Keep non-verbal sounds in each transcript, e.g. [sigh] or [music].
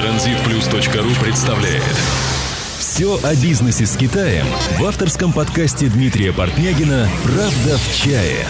Транзитплюс.ру представляет Все о бизнесе с Китаем в авторском подкасте Дмитрия Портнягина «Правда в чае».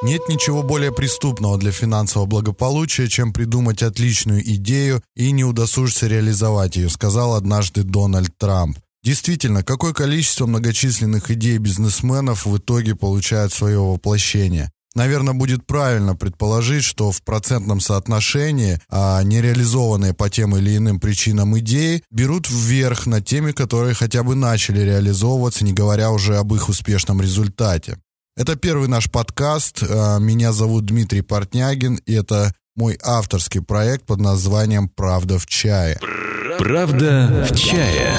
Нет ничего более преступного для финансового благополучия, чем придумать отличную идею и не удосужиться реализовать ее, сказал однажды Дональд Трамп. Действительно, какое количество многочисленных идей бизнесменов в итоге получают свое воплощение? Наверное, будет правильно предположить, что в процентном соотношении а нереализованные по тем или иным причинам идеи берут вверх над теми, которые хотя бы начали реализовываться, не говоря уже об их успешном результате. Это первый наш подкаст. Э, меня зовут Дмитрий Портнягин, и это мой авторский проект под названием «Правда в чае». Правда в чае.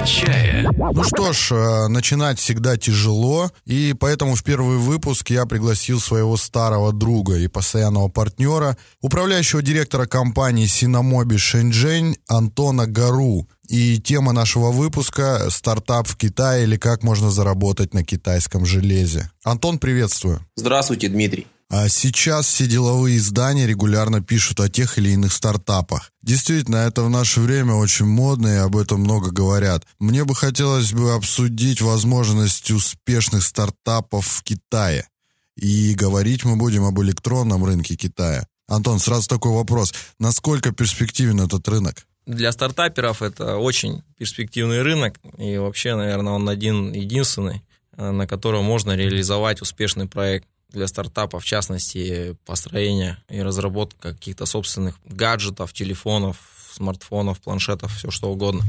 В чае. Ну что ж, э, начинать всегда тяжело, и поэтому в первый выпуск я пригласил своего старого друга и постоянного партнера, управляющего директора компании Синамоби Шэньчжэнь Антона Гару. И тема нашего выпуска – стартап в Китае или как можно заработать на китайском железе. Антон, приветствую. Здравствуйте, Дмитрий. А сейчас все деловые издания регулярно пишут о тех или иных стартапах. Действительно, это в наше время очень модно и об этом много говорят. Мне бы хотелось бы обсудить возможность успешных стартапов в Китае. И говорить мы будем об электронном рынке Китая. Антон, сразу такой вопрос. Насколько перспективен этот рынок? Для стартаперов это очень перспективный рынок, и вообще, наверное, он один единственный, э, на котором можно реализовать успешный проект для стартапа, в частности, построение и разработка каких-то собственных гаджетов, телефонов, смартфонов, планшетов, все что угодно.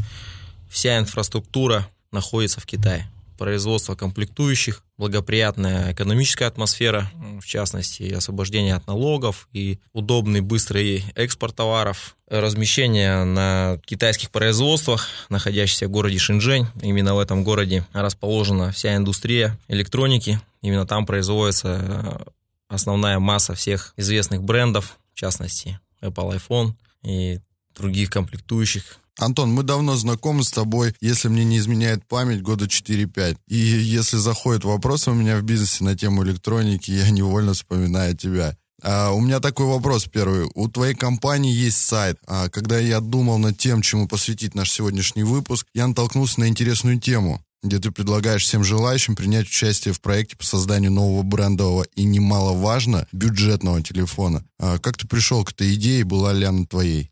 Вся инфраструктура находится в Китае производство комплектующих, благоприятная экономическая атмосфера, в частности, освобождение от налогов и удобный быстрый экспорт товаров, размещение на китайских производствах, находящихся в городе Шэньчжэнь. Именно в этом городе расположена вся индустрия электроники. Именно там производится э, основная масса всех известных брендов, в частности, Apple iPhone и других комплектующих Антон, мы давно знакомы с тобой, если мне не изменяет память, года 4-5. И если заходят вопросы у меня в бизнесе на тему электроники, я невольно вспоминаю тебя. А, у меня такой вопрос первый. У твоей компании есть сайт. А, когда я думал над тем, чему посвятить наш сегодняшний выпуск, я натолкнулся на интересную тему где ты предлагаешь всем желающим принять участие в проекте по созданию нового брендового и немаловажно бюджетного телефона. А как ты пришел к этой идее, была ли она твоей?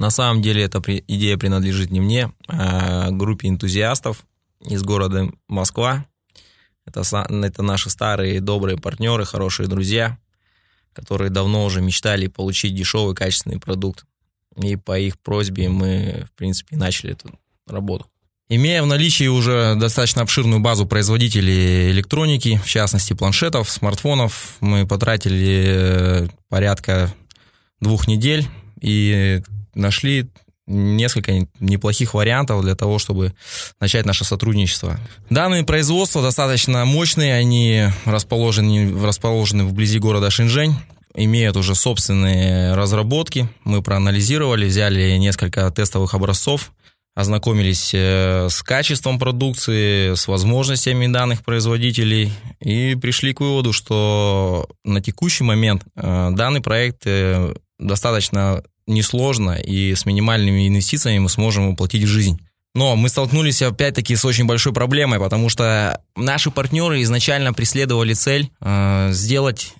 На самом деле эта идея принадлежит не мне, а группе энтузиастов из города Москва. Это, это наши старые добрые партнеры, хорошие друзья, которые давно уже мечтали получить дешевый качественный продукт. И по их просьбе мы, в принципе, начали эту работу. Имея в наличии уже достаточно обширную базу производителей электроники, в частности планшетов, смартфонов, мы потратили э, порядка двух недель и нашли несколько неплохих вариантов для того, чтобы начать наше сотрудничество. Данные производства достаточно мощные, они расположены, расположены вблизи города Шинжень, имеют уже собственные разработки. Мы проанализировали, взяли несколько тестовых образцов, ознакомились э, с качеством продукции, с возможностями данных производителей и пришли к выводу, что на текущий момент э, данный проект э, достаточно несложно, и с минимальными инвестициями мы сможем воплотить в жизнь. Но мы столкнулись опять-таки с очень большой проблемой, потому что наши партнеры изначально преследовали цель э, сделать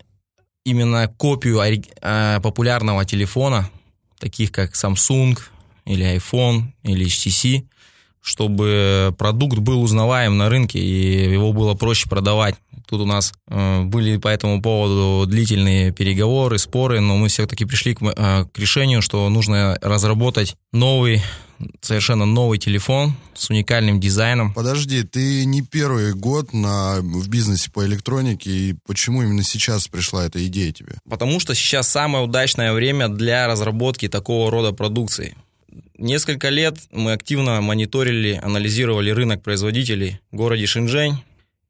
именно копию э, популярного телефона, таких как Samsung или iPhone или HTC, чтобы продукт был узнаваем на рынке и его было проще продавать. Тут у нас э, были по этому поводу длительные переговоры, споры, но мы все-таки пришли к, э, к решению, что нужно разработать новый совершенно новый телефон с уникальным дизайном. Подожди, ты не первый год на, в бизнесе по электронике, и почему именно сейчас пришла эта идея тебе? Потому что сейчас самое удачное время для разработки такого рода продукции. Несколько лет мы активно мониторили, анализировали рынок производителей в городе Шэньчжэнь,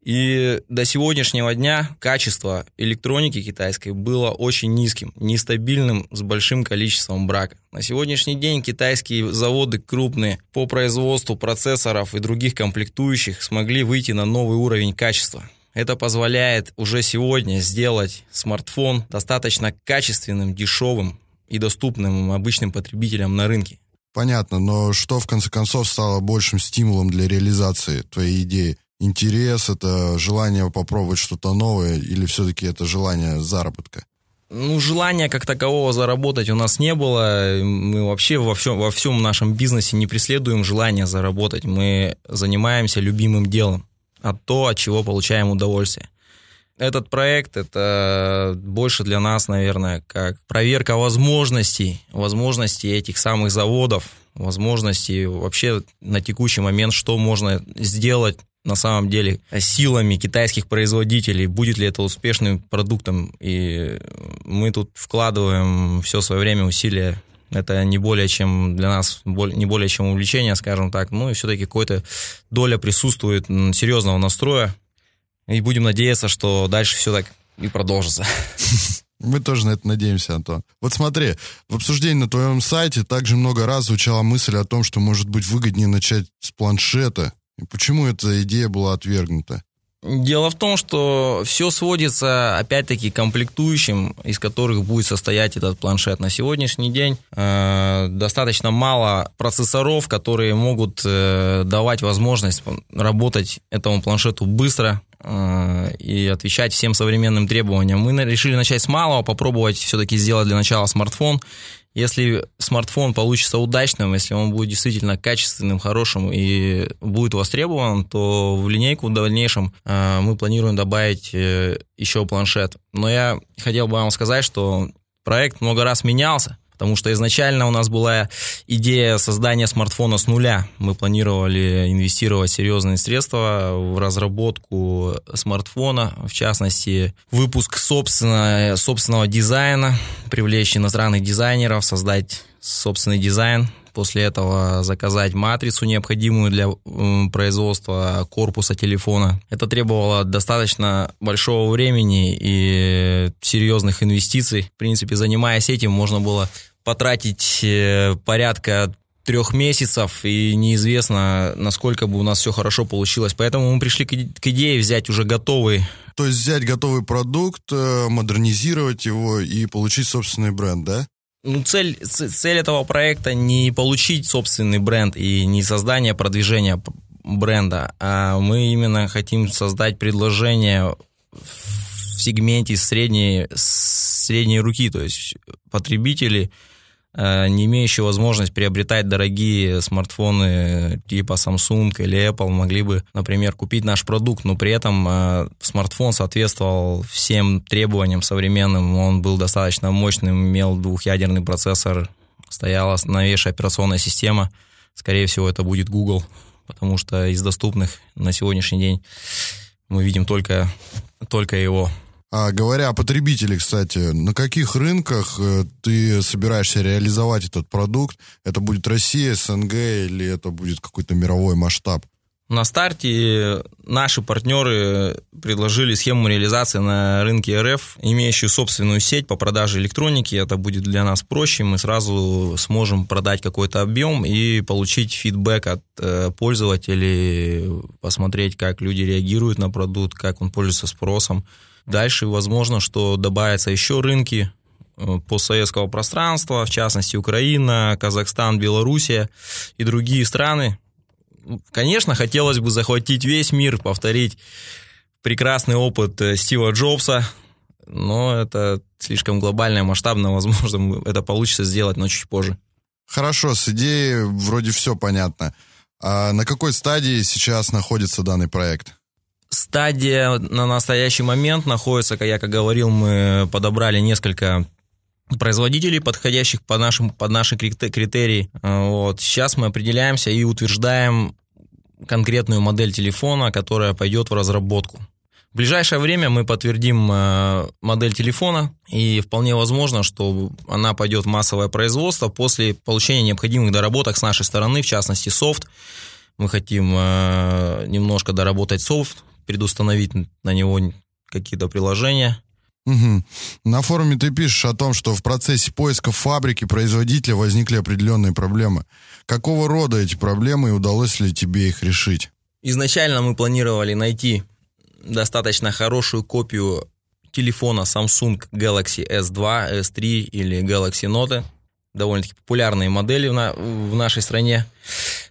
и до сегодняшнего дня качество электроники китайской было очень низким, нестабильным, с большим количеством брака. На сегодняшний день китайские заводы крупные по производству процессоров и других комплектующих смогли выйти на новый уровень качества. Это позволяет уже сегодня сделать смартфон достаточно качественным, дешевым и доступным обычным потребителям на рынке. Понятно, но что в конце концов стало большим стимулом для реализации твоей идеи? Интерес, это желание попробовать что-то новое или все-таки это желание заработка? Ну, желания как такового заработать у нас не было. Мы вообще во всем, во всем нашем бизнесе не преследуем желание заработать. Мы занимаемся любимым делом, а то, от чего получаем удовольствие. Этот проект это больше для нас, наверное, как проверка возможностей, возможностей этих самых заводов, возможностей вообще на текущий момент, что можно сделать на самом деле силами китайских производителей, будет ли это успешным продуктом. И мы тут вкладываем все свое время, усилия. Это не более чем для нас, не более чем увлечение, скажем так. Ну и все-таки какая-то доля присутствует серьезного настроя. И будем надеяться, что дальше все так и продолжится. Мы тоже на это надеемся, Антон. Вот смотри, в обсуждении на твоем сайте также много раз звучала мысль о том, что может быть выгоднее начать с планшета, и почему эта идея была отвергнута? Дело в том, что все сводится, опять-таки, к комплектующим, из которых будет состоять этот планшет. На сегодняшний день э, достаточно мало процессоров, которые могут э, давать возможность работать этому планшету быстро, э, и отвечать всем современным требованиям. Мы решили начать с малого, попробовать все-таки сделать для начала смартфон если смартфон получится удачным, если он будет действительно качественным, хорошим и будет востребован, то в линейку в дальнейшем э, мы планируем добавить э, еще планшет. Но я хотел бы вам сказать, что проект много раз менялся. Потому что изначально у нас была идея создания смартфона с нуля. Мы планировали инвестировать серьезные средства в разработку смартфона, в частности, выпуск собственно, собственного дизайна, привлечь иностранных дизайнеров, создать собственный дизайн, после этого заказать матрицу, необходимую для производства корпуса телефона. Это требовало достаточно большого времени и серьезных инвестиций. В принципе, занимаясь этим, можно было потратить э, порядка трех месяцев, и неизвестно, насколько бы у нас все хорошо получилось. Поэтому мы пришли к идее взять уже готовый. То есть взять готовый продукт, э, модернизировать его и получить собственный бренд, да? Ну, цель, цель этого проекта не получить собственный бренд и не создание, продвижение бренда, а мы именно хотим создать предложение в сегменте средней, средней руки, то есть потребители – не имеющие возможность приобретать дорогие смартфоны типа Samsung или Apple, могли бы, например, купить наш продукт, но при этом э, смартфон соответствовал всем требованиям современным, он был достаточно мощным, имел двухъядерный процессор, стояла новейшая операционная система, скорее всего, это будет Google, потому что из доступных на сегодняшний день мы видим только, только его. А, говоря о потребителе, кстати, на каких рынках э, ты собираешься реализовать этот продукт? Это будет Россия, СНГ или это будет какой-то мировой масштаб? На старте наши партнеры предложили схему реализации на рынке РФ, имеющую собственную сеть по продаже электроники. Это будет для нас проще, мы сразу сможем продать какой-то объем и получить фидбэк от э, пользователей, посмотреть, как люди реагируют на продукт, как он пользуется спросом. Дальше, возможно, что добавятся еще рынки э, постсоветского пространства, в частности Украина, Казахстан, Белоруссия и другие страны. Конечно, хотелось бы захватить весь мир, повторить прекрасный опыт э, Стива Джобса, но это слишком глобально, масштабно, [laughs] возможно, это получится сделать, но чуть позже. Хорошо, с идеей вроде все понятно. А на какой стадии сейчас находится данный проект? Стадия на настоящий момент находится, как я как говорил, мы подобрали несколько производителей, подходящих под, нашим, под наши критерии. Вот. Сейчас мы определяемся и утверждаем конкретную модель телефона, которая пойдет в разработку. В ближайшее время мы подтвердим э, модель телефона, и вполне возможно, что она пойдет в массовое производство после получения необходимых доработок с нашей стороны, в частности, софт. Мы хотим э, немножко доработать софт, предустановить на него какие-то приложения. Угу. На форуме ты пишешь о том, что в процессе поиска фабрики производителя возникли определенные проблемы. Какого рода эти проблемы и удалось ли тебе их решить? Изначально мы планировали найти достаточно хорошую копию телефона Samsung Galaxy S2, S3 или Galaxy Note. Довольно-таки популярные модели в, на, в нашей стране.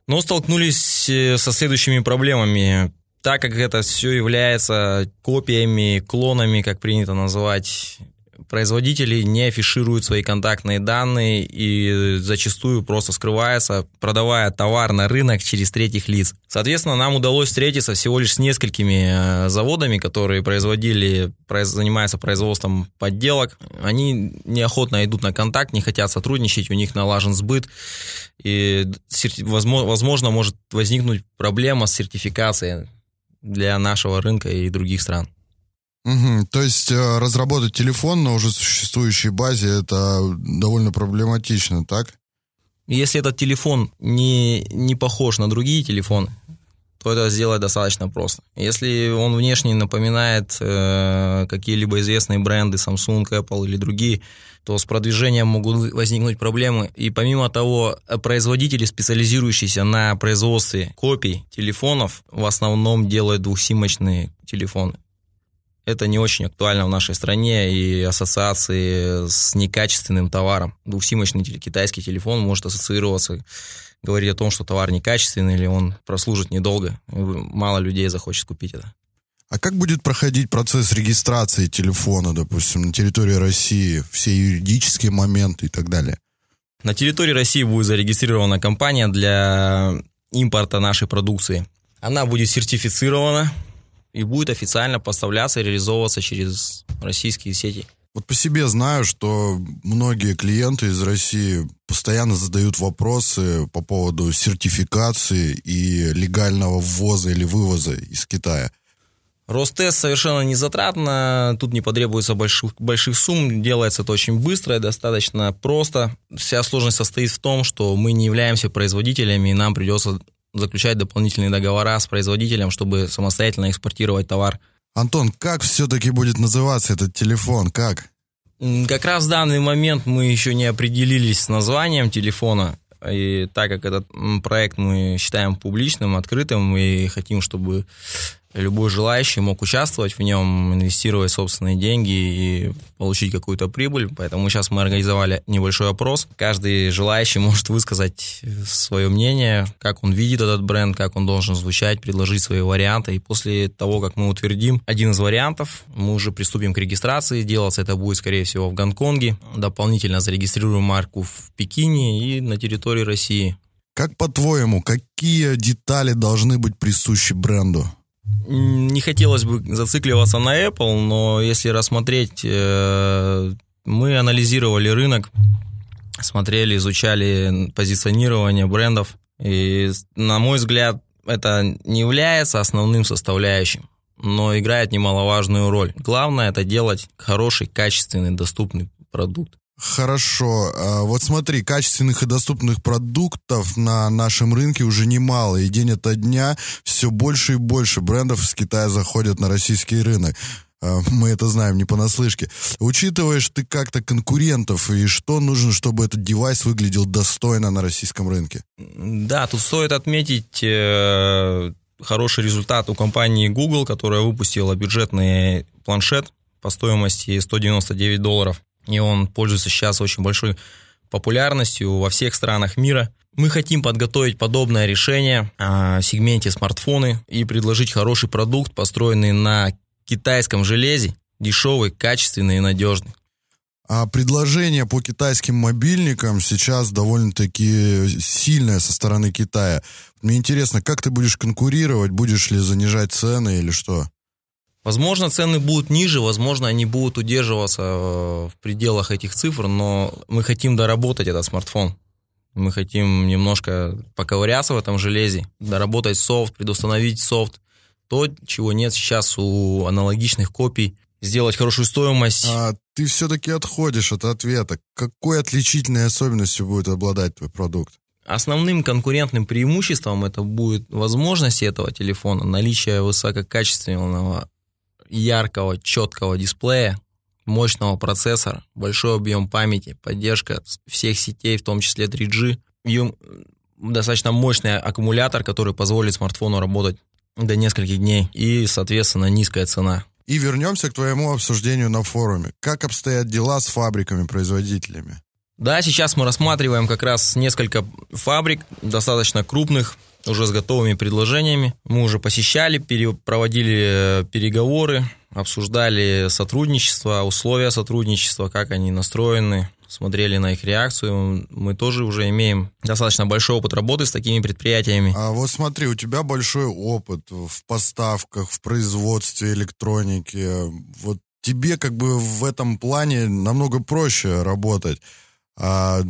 Но столкнулись э, со следующими проблемами. Так как это все является копиями, клонами, как принято называть, производители не афишируют свои контактные данные и зачастую просто скрываются, продавая товар на рынок через третьих лиц. Соответственно, нам удалось встретиться всего лишь с несколькими э, заводами, которые производили, занимаются производством подделок. Они неохотно идут на контакт, не хотят сотрудничать, у них налажен сбыт. И, возможно, может возникнуть проблема с сертификацией для нашего рынка и других стран. Угу. То есть э, разработать телефон на уже существующей базе это довольно проблематично, так? Если этот телефон не, не похож на другие телефоны, то это сделать достаточно просто. Если он внешне напоминает э, какие-либо известные бренды, Samsung, Apple или другие, то с продвижением могут возникнуть проблемы. И помимо того, производители, специализирующиеся на производстве копий телефонов, в основном делают двухсимочные телефоны это не очень актуально в нашей стране, и ассоциации с некачественным товаром. Двухсимочный китайский телефон может ассоциироваться, говорить о том, что товар некачественный или он прослужит недолго, мало людей захочет купить это. А как будет проходить процесс регистрации телефона, допустим, на территории России, все юридические моменты и так далее? На территории России будет зарегистрирована компания для импорта нашей продукции. Она будет сертифицирована, и будет официально поставляться и реализовываться через российские сети. Вот по себе знаю, что многие клиенты из России постоянно задают вопросы по поводу сертификации и легального ввоза или вывоза из Китая. Ростест совершенно не затратно, тут не потребуется больших, больших сумм, делается это очень быстро и достаточно просто. Вся сложность состоит в том, что мы не являемся производителями, и нам придется заключать дополнительные договора с производителем, чтобы самостоятельно экспортировать товар. Антон, как все-таки будет называться этот телефон? Как? Как раз в данный момент мы еще не определились с названием телефона. И так как этот проект мы считаем публичным, открытым и хотим, чтобы любой желающий мог участвовать в нем, инвестировать собственные деньги и получить какую-то прибыль. Поэтому сейчас мы организовали небольшой опрос. Каждый желающий [laughs] может высказать свое мнение, как он видит этот бренд, как он должен звучать, предложить свои варианты. И после того, как мы утвердим один из вариантов, мы уже приступим к регистрации. Делаться это будет, скорее всего, в Гонконге. Дополнительно зарегистрируем марку в Пекине и на территории России. Как по-твоему, какие детали должны быть присущи бренду? Не хотелось бы зацикливаться на Apple, но если рассмотреть, э, мы анализировали рынок, смотрели, изучали позиционирование брендов, и, на мой взгляд, это не является основным составляющим, но играет немаловажную роль. Главное это делать хороший, качественный, доступный продукт. Хорошо. А вот смотри, качественных и доступных продуктов на нашем рынке уже немало. И день ото дня все больше и больше брендов из Китая заходят на российский рынок. А, мы это знаем не понаслышке. Учитываешь ты как-то конкурентов и что нужно, чтобы этот девайс выглядел достойно на российском рынке? Да, тут стоит отметить э, хороший результат у компании Google, которая выпустила бюджетный планшет по стоимости 199 долларов и он пользуется сейчас очень большой популярностью во всех странах мира. Мы хотим подготовить подобное решение а, в сегменте смартфоны и предложить хороший продукт, построенный на китайском железе, дешевый, качественный и надежный. А предложение по китайским мобильникам сейчас довольно-таки сильное со стороны Китая. Мне интересно, как ты будешь конкурировать, будешь ли занижать цены или что? Возможно, цены будут ниже, возможно, они будут удерживаться э, в пределах этих цифр, но мы хотим доработать этот смартфон. Мы хотим немножко поковыряться в этом железе, доработать софт, предустановить софт. То, чего нет сейчас у аналогичных копий, сделать хорошую стоимость. А ты все-таки отходишь от ответа. Какой отличительной особенностью будет обладать твой продукт? Основным конкурентным преимуществом это будет возможность этого телефона, наличие высококачественного яркого, четкого дисплея, мощного процессора, большой объем памяти, поддержка всех сетей, в том числе 3G, и достаточно мощный аккумулятор, который позволит смартфону работать до нескольких дней и, соответственно, низкая цена. И вернемся к твоему обсуждению на форуме. Как обстоят дела с фабриками-производителями? Да, сейчас мы рассматриваем как раз несколько фабрик, достаточно крупных, уже с готовыми предложениями. Мы уже посещали, проводили э, переговоры, обсуждали сотрудничество, условия сотрудничества, как они настроены, смотрели на их реакцию. Мы тоже уже имеем достаточно большой опыт работы с такими предприятиями. А вот смотри, у тебя большой опыт в поставках, в производстве электроники. Вот тебе как бы в этом плане намного проще работать а,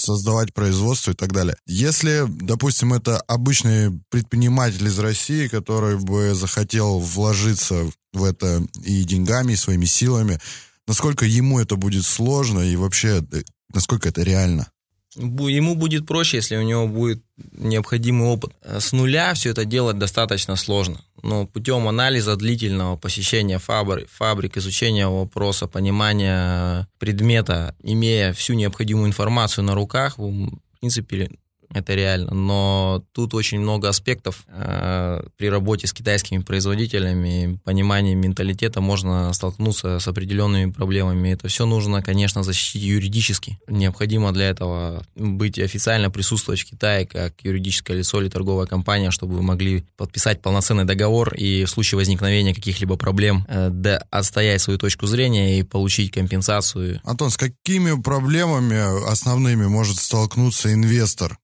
создавать производство и так далее. Если, допустим, это обычный предприниматель из России, который бы захотел вложиться в это и деньгами, и своими силами, насколько ему это будет сложно и вообще э, насколько это реально? Ему будет проще, если у него будет необходимый опыт. С нуля все это делать достаточно сложно. Но путем анализа длительного посещения фабрик, фабрик, изучения вопроса, понимания предмета, имея всю необходимую информацию на руках, в принципе, это реально. Но тут очень много аспектов э, при работе с китайскими производителями, понимании менталитета можно столкнуться с определенными проблемами. Это все нужно, конечно, защитить юридически. Необходимо для этого быть официально присутствовать в Китае как юридическое лицо или торговая компания, чтобы вы могли подписать полноценный договор и в случае возникновения каких-либо проблем э, да, отстоять свою точку зрения и получить компенсацию. Антон, с какими проблемами основными может столкнуться инвестор?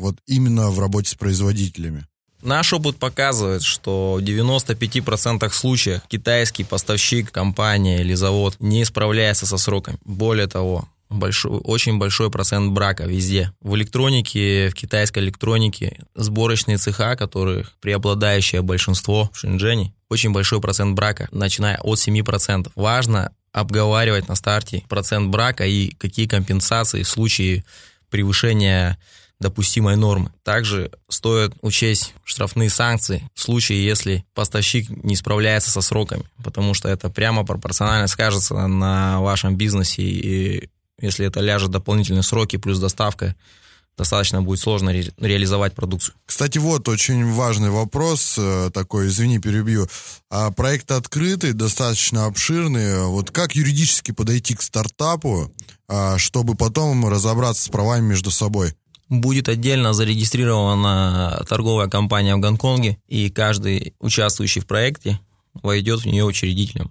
Вот именно в работе с производителями. Наш опыт показывает, что в 95% случаев китайский поставщик, компания или завод не справляется со сроками. Более того, большой, очень большой процент брака везде. В электронике, в китайской электронике сборочные цеха, которых преобладающее большинство в Шэньчжэне, очень большой процент брака, начиная от 7%. Важно обговаривать на старте процент брака и какие компенсации в случае превышения допустимой нормы. Также стоит учесть штрафные санкции в случае, если поставщик не справляется со сроками, потому что это прямо пропорционально скажется на вашем бизнесе, и если это ляжет дополнительные сроки плюс доставка, достаточно будет сложно ре- реализовать продукцию. Кстати, вот очень важный вопрос э, такой, извини, перебью. А проект открытый, достаточно обширный. Вот как юридически подойти к стартапу, а, чтобы потом разобраться с правами между собой? Будет отдельно зарегистрирована торговая компания в Гонконге, и каждый участвующий в проекте войдет в нее учредителем.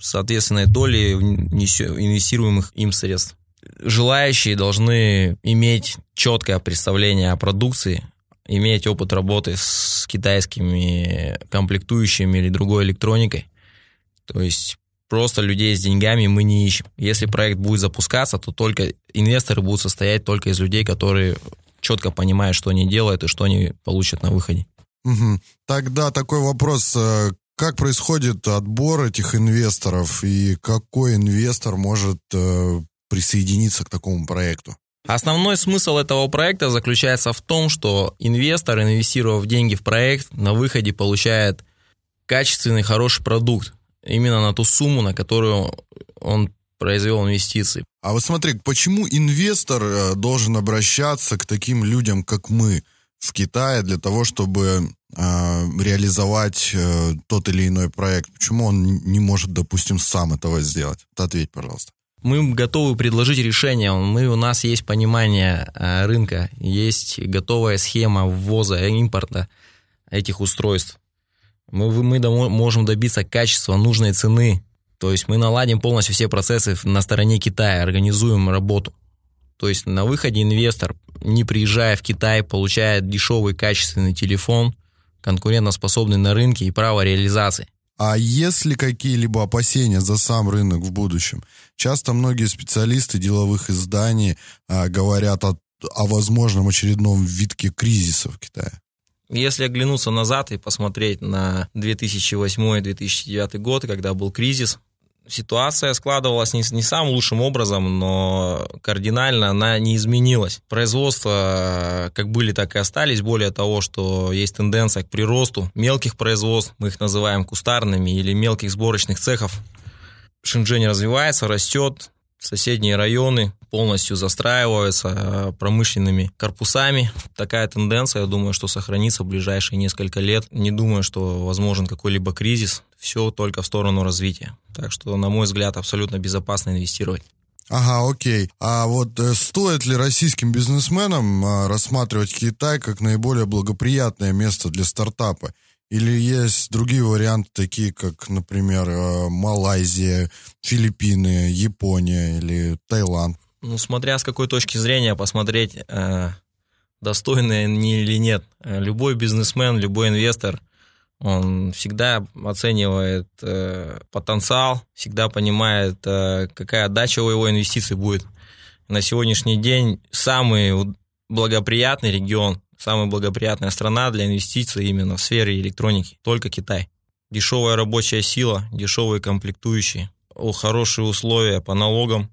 Соответственно, доли инвестируемых им средств. Желающие должны иметь четкое представление о продукции, иметь опыт работы с китайскими комплектующими или другой электроникой. То есть просто людей с деньгами мы не ищем. Если проект будет запускаться, то только инвесторы будут состоять только из людей, которые четко понимают, что они делают и что они получат на выходе. Угу. Тогда такой вопрос. Э, как происходит отбор этих инвесторов и какой инвестор может э, присоединиться к такому проекту? Основной смысл этого проекта заключается в том, что инвестор, инвестировав деньги в проект, на выходе получает качественный, хороший продукт, именно на ту сумму, на которую он произвел инвестиции. А вот смотри, почему инвестор э, должен обращаться к таким людям, как мы в Китае, для того, чтобы э, реализовать э, тот или иной проект? Почему он не может, допустим, сам этого сделать? Ответь, пожалуйста. Мы готовы предложить решение. Мы, у нас есть понимание э, рынка, есть готовая схема ввоза, импорта этих устройств. Мы, мы можем добиться качества, нужной цены. То есть мы наладим полностью все процессы на стороне Китая, организуем работу. То есть на выходе инвестор, не приезжая в Китай, получает дешевый качественный телефон, конкурентоспособный на рынке и право реализации. А есть ли какие-либо опасения за сам рынок в будущем? Часто многие специалисты деловых изданий а, говорят о, о возможном очередном витке кризиса в Китае. Если оглянуться назад и посмотреть на 2008-2009 год, когда был кризис, ситуация складывалась не, не самым лучшим образом, но кардинально она не изменилась. Производства как были, так и остались. Более того, что есть тенденция к приросту мелких производств, мы их называем кустарными, или мелких сборочных цехов. Шэньчжэнь развивается, растет, соседние районы полностью застраиваются э, промышленными корпусами. Такая тенденция, я думаю, что сохранится в ближайшие несколько лет. Не думаю, что возможен какой-либо кризис. Все только в сторону развития. Так что, на мой взгляд, абсолютно безопасно инвестировать. Ага, окей. А вот э, стоит ли российским бизнесменам э, рассматривать Китай как наиболее благоприятное место для стартапа? Или есть другие варианты, такие как, например, э, Малайзия, Филиппины, Япония или Таиланд? Ну, смотря с какой точки зрения посмотреть, э, достойны они или нет. Э, любой бизнесмен, любой инвестор он всегда оценивает потенциал, всегда понимает, какая отдача у его инвестиций будет. На сегодняшний день самый благоприятный регион, самая благоприятная страна для инвестиций именно в сфере электроники, только Китай. Дешевая рабочая сила, дешевые комплектующие, хорошие условия по налогам,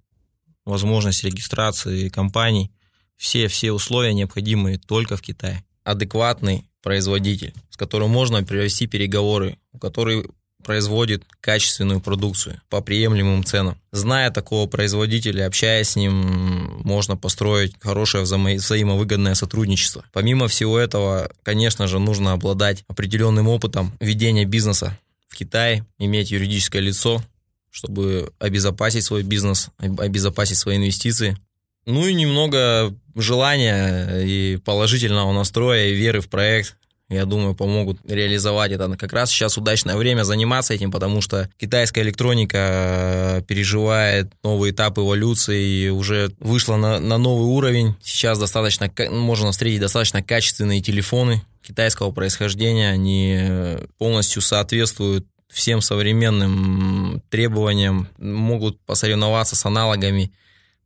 возможность регистрации компаний, все-все условия необходимые только в Китае. Адекватный производитель, с которым можно провести переговоры, который производит качественную продукцию по приемлемым ценам. Зная такого производителя, общаясь с ним, можно построить хорошее взаимо- взаимовыгодное сотрудничество. Помимо всего этого, конечно же, нужно обладать определенным опытом ведения бизнеса в Китае, иметь юридическое лицо, чтобы обезопасить свой бизнес, обезопасить свои инвестиции. Ну и немного желания и положительного настроя, и веры в проект, я думаю, помогут реализовать это. Как раз сейчас удачное время заниматься этим, потому что китайская электроника э, переживает новый этап эволюции и уже вышла на, на новый уровень. Сейчас достаточно, можно встретить достаточно качественные телефоны китайского происхождения. Они э, полностью соответствуют всем современным требованиям, могут посоревноваться с аналогами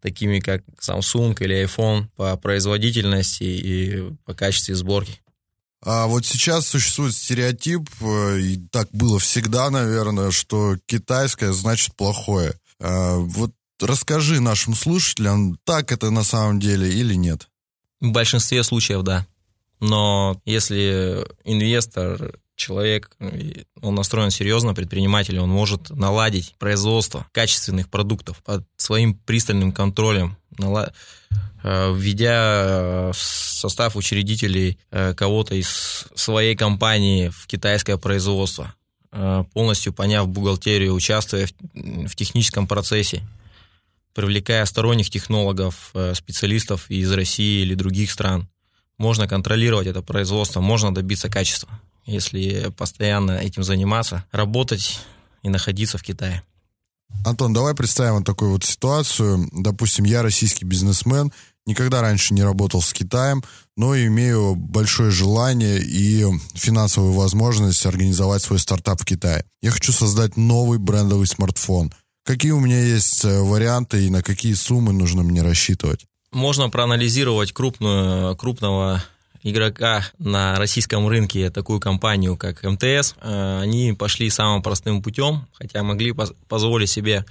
такими как Samsung или iPhone по производительности и по качеству сборки. А вот сейчас существует стереотип, э, и так было всегда, наверное, что китайское значит плохое. А вот расскажи нашим слушателям, так это на самом деле или нет? В большинстве случаев, да. Но если инвестор человек, он настроен серьезно, предприниматель, он может наладить производство качественных продуктов под своим пристальным контролем, введя в состав учредителей э, кого-то из своей компании в китайское производство, э, полностью поняв бухгалтерию, участвуя в техническом процессе, привлекая сторонних технологов, специалистов из России или других стран, можно контролировать это производство, можно добиться качества если постоянно этим заниматься, работать и находиться в Китае. Антон, давай представим вот такую вот ситуацию. Допустим, я российский бизнесмен, никогда раньше не работал с Китаем, но имею большое желание и финансовую возможность организовать свой стартап в Китае. Я хочу создать новый брендовый смартфон. Какие у меня есть э, варианты и на какие суммы нужно мне рассчитывать? Можно проанализировать крупную, крупного игрока на российском рынке, такую компанию, как МТС, э, они пошли самым простым путем, хотя могли позволить себе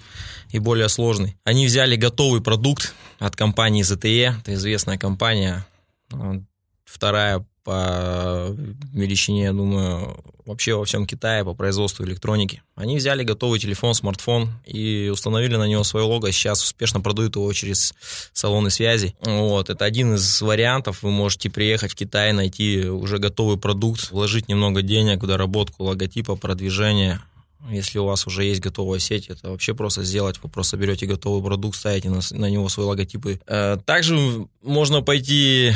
и более сложный. Они взяли готовый продукт от компании ZTE, это известная компания, э, вторая по величине, я думаю, вообще во всем Китае по производству электроники. Они взяли готовый телефон, смартфон и установили на него свое лого. Сейчас успешно продают его через салоны связи. Вот, это один из вариантов. Вы можете приехать в Китай, найти уже готовый продукт, вложить немного денег в доработку логотипа, продвижение, если у вас уже есть готовая сеть, это вообще просто сделать. Вы просто берете готовый продукт, ставите на, на него свои логотипы. Э, также можно пойти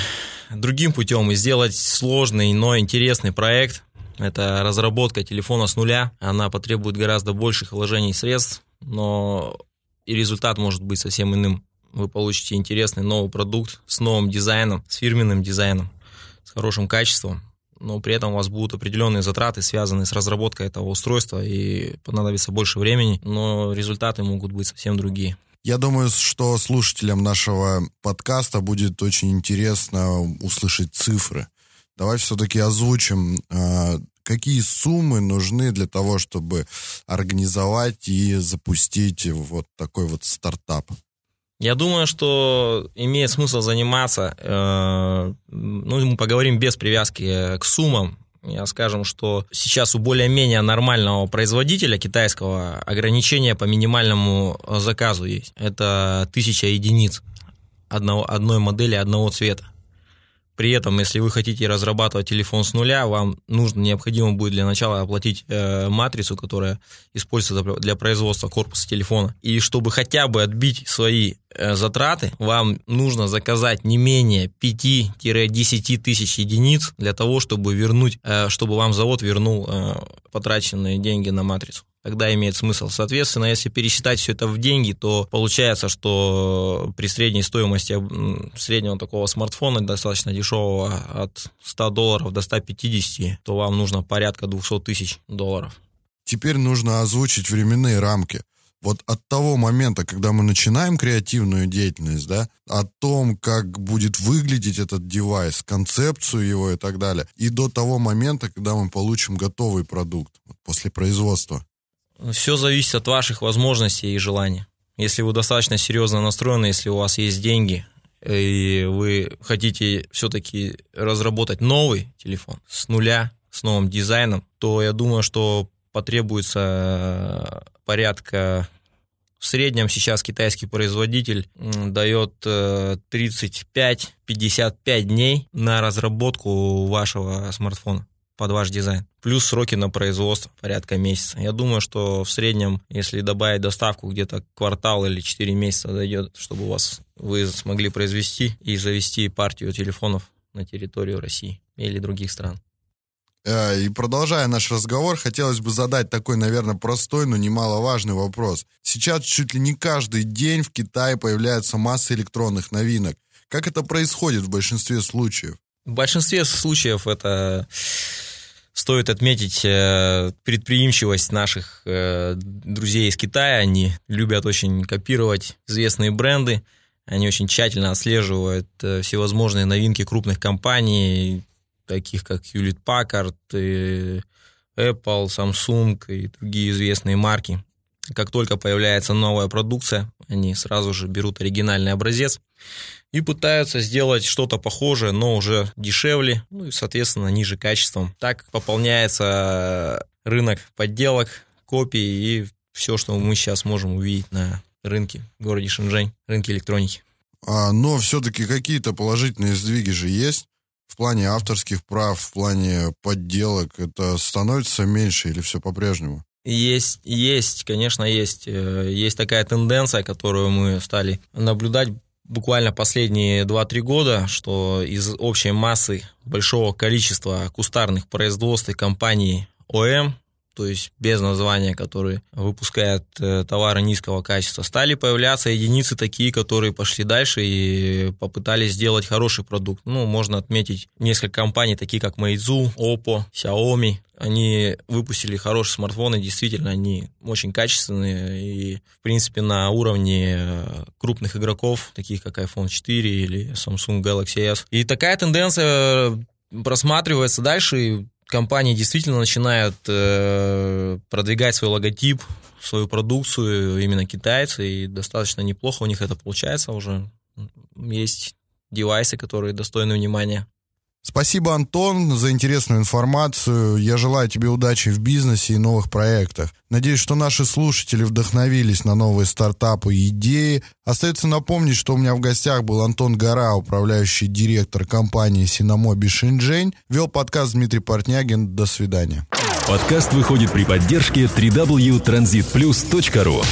другим путем и сделать сложный, но интересный проект. Это разработка телефона с нуля. Она потребует гораздо больших вложений средств, но и результат может быть совсем иным. Вы получите интересный новый продукт с новым дизайном, с фирменным дизайном, с хорошим качеством но при этом у вас будут определенные затраты, связанные с разработкой этого устройства, и понадобится больше времени, но результаты могут быть совсем другие. Я думаю, что слушателям нашего подкаста будет очень интересно услышать цифры. Давай все-таки озвучим, а, какие суммы нужны для того, чтобы организовать и запустить вот такой вот стартап. Я думаю, что имеет смысл заниматься, э, ну, мы поговорим без привязки к суммам, я скажем, что сейчас у более-менее нормального производителя китайского ограничения по минимальному заказу есть. Это тысяча единиц одного, одной модели одного цвета. При этом, если вы хотите разрабатывать телефон с нуля, вам нужно, необходимо будет для начала оплатить э, матрицу, которая используется для производства корпуса телефона. И чтобы хотя бы отбить свои э, затраты, вам нужно заказать не менее 5-10 тысяч единиц для того, чтобы вернуть, э, чтобы вам завод вернул э, потраченные деньги на матрицу тогда имеет смысл. Соответственно, если пересчитать все это в деньги, то получается, что при средней стоимости среднего такого смартфона, достаточно дешевого, от 100 долларов до 150, то вам нужно порядка 200 тысяч долларов. Теперь нужно озвучить временные рамки. Вот от того момента, когда мы начинаем креативную деятельность, да, о том, как будет выглядеть этот девайс, концепцию его и так далее, и до того момента, когда мы получим готовый продукт после производства. Все зависит от ваших возможностей и желаний. Если вы достаточно серьезно настроены, если у вас есть деньги, и вы хотите все-таки разработать новый телефон с нуля, с новым дизайном, то я думаю, что потребуется порядка в среднем сейчас китайский производитель дает 35-55 э, дней на разработку вашего смартфона под ваш дизайн. Плюс сроки на производство порядка месяца. Я думаю, что в среднем, если добавить доставку где-то квартал или 4 месяца дойдет, чтобы у вас вы смогли произвести и завести партию телефонов на территорию России или других стран. Э, и продолжая наш разговор, хотелось бы задать такой, наверное, простой, но немаловажный вопрос. Сейчас чуть ли не каждый день в Китае появляется масса электронных новинок. Как это происходит в большинстве случаев? В большинстве случаев это Стоит отметить э, предприимчивость наших э, друзей из Китая. Они любят очень копировать известные бренды. Они очень тщательно отслеживают э, всевозможные новинки крупных компаний, таких как Hewlett Packard, Apple, Samsung и другие известные марки. Как только появляется новая продукция, они сразу же берут оригинальный образец и пытаются сделать что-то похожее, но уже дешевле, ну и, соответственно, ниже качеством. Так пополняется рынок подделок, копий и все, что мы сейчас можем увидеть на рынке в городе Шэньчжэнь, рынке электроники. А, но все-таки какие-то положительные сдвиги же есть в плане авторских прав, в плане подделок. Это становится меньше или все по-прежнему? Есть, есть, конечно, есть. Э, есть такая тенденция, которую мы стали наблюдать буквально последние 2-3 года, что из общей массы большого количества кустарных производств и компаний ОМ, то есть без названия, которые выпускают э, товары низкого качества, стали появляться единицы такие, которые пошли дальше и попытались сделать хороший продукт. Ну, можно отметить несколько компаний, такие как Meizu, Oppo, Xiaomi, они выпустили хорошие смартфоны, действительно, они очень качественные и, в принципе, на уровне э, крупных игроков, таких как iPhone 4 или Samsung Galaxy S. И такая тенденция просматривается дальше, и компании действительно начинают э, продвигать свой логотип, свою продукцию, именно китайцы, и достаточно неплохо у них это получается уже. Есть девайсы, которые достойны внимания. Спасибо, Антон, за интересную информацию. Я желаю тебе удачи в бизнесе и новых проектах. Надеюсь, что наши слушатели вдохновились на новые стартапы и идеи. Остается напомнить, что у меня в гостях был Антон Гора, управляющий директор компании «Синамоби Шинджень». Вел подкаст Дмитрий Портнягин. До свидания. Подкаст выходит при поддержке www.transitplus.ru